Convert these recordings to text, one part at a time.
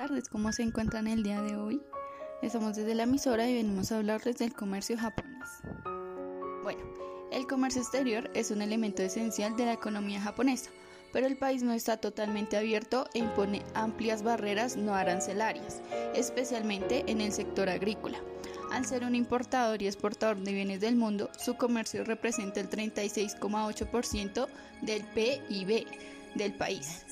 tardes, ¿cómo se encuentran el día de hoy? Estamos desde la emisora y venimos a hablarles del comercio japonés. Bueno, el comercio exterior es un elemento esencial de la economía japonesa, pero el país no está totalmente abierto e impone amplias barreras no arancelarias, especialmente en el sector agrícola. Al ser un importador y exportador de bienes del mundo, su comercio representa el 36,8% del PIB del país.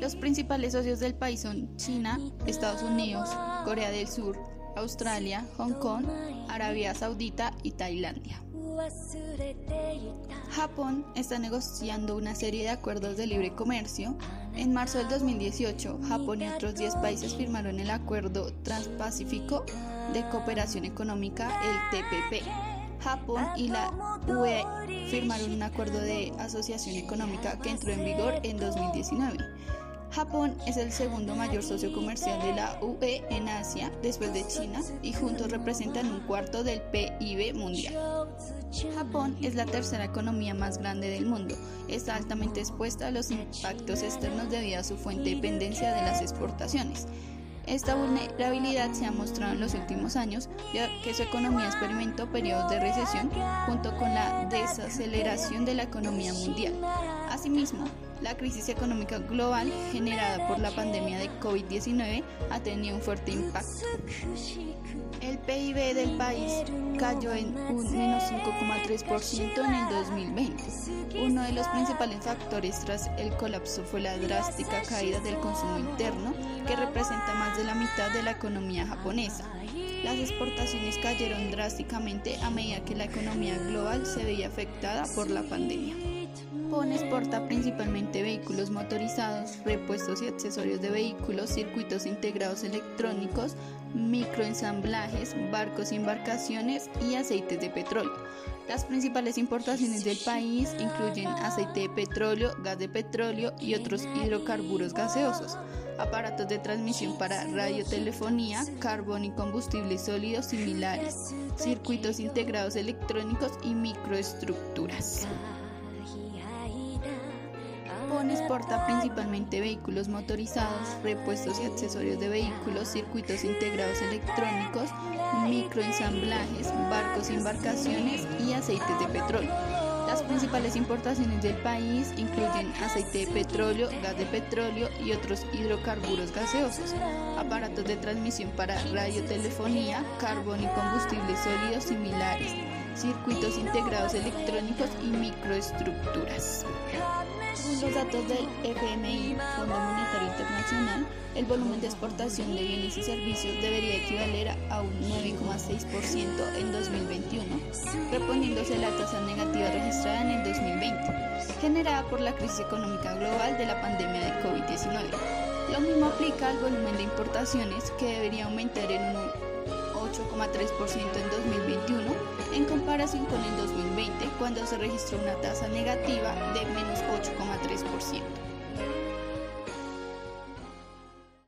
Los principales socios del país son China, Estados Unidos, Corea del Sur, Australia, Hong Kong, Arabia Saudita y Tailandia. Japón está negociando una serie de acuerdos de libre comercio. En marzo del 2018, Japón y otros 10 países firmaron el Acuerdo Transpacífico de Cooperación Económica, el TPP. Japón y la UE firmaron un acuerdo de asociación económica que entró en vigor en 2019. Japón es el segundo mayor socio comercial de la UE en Asia después de China y juntos representan un cuarto del PIB mundial. Japón es la tercera economía más grande del mundo. Está altamente expuesta a los impactos externos debido a su fuente de dependencia de las exportaciones. Esta vulnerabilidad se ha mostrado en los últimos años, ya que su economía experimentó periodos de recesión junto con la desaceleración de la economía mundial. Asimismo, la crisis económica global generada por la pandemia de COVID-19 ha tenido un fuerte impacto. El PIB del país cayó en un menos 5,3% en el 2020. Uno de los principales factores tras el colapso fue la drástica caída del consumo interno, que representa más de la mitad de la economía japonesa. Las exportaciones cayeron drásticamente a medida que la economía global se veía afectada por la pandemia. Japón exporta principalmente vehículos motorizados, repuestos y accesorios de vehículos, circuitos integrados electrónicos, microensamblajes, barcos y embarcaciones y aceites de petróleo. Las principales importaciones del país incluyen aceite de petróleo, gas de petróleo y otros hidrocarburos gaseosos, aparatos de transmisión para radiotelefonía, carbón y combustibles sólidos similares, circuitos integrados electrónicos y microestructuras. Japón exporta principalmente vehículos motorizados, repuestos y accesorios de vehículos, circuitos integrados electrónicos, microensamblajes, barcos y embarcaciones y aceites de petróleo. Las principales importaciones del país incluyen aceite de petróleo, gas de petróleo y otros hidrocarburos gaseosos, aparatos de transmisión para radiotelefonía, carbón y combustibles sólidos similares, circuitos integrados electrónicos y microestructuras. Según los datos del FMI, Fondo Monetario Internacional, el volumen de exportación de bienes y servicios debería equivaler a un 9,6% en 2021, reponiéndose la tasa negativa registrada en el 2020, generada por la crisis económica global de la pandemia de COVID-19. Lo mismo aplica al volumen de importaciones, que debería aumentar en un 8,3% en 2021 en comparación con el 2020 cuando se registró una tasa negativa de menos 8,3%.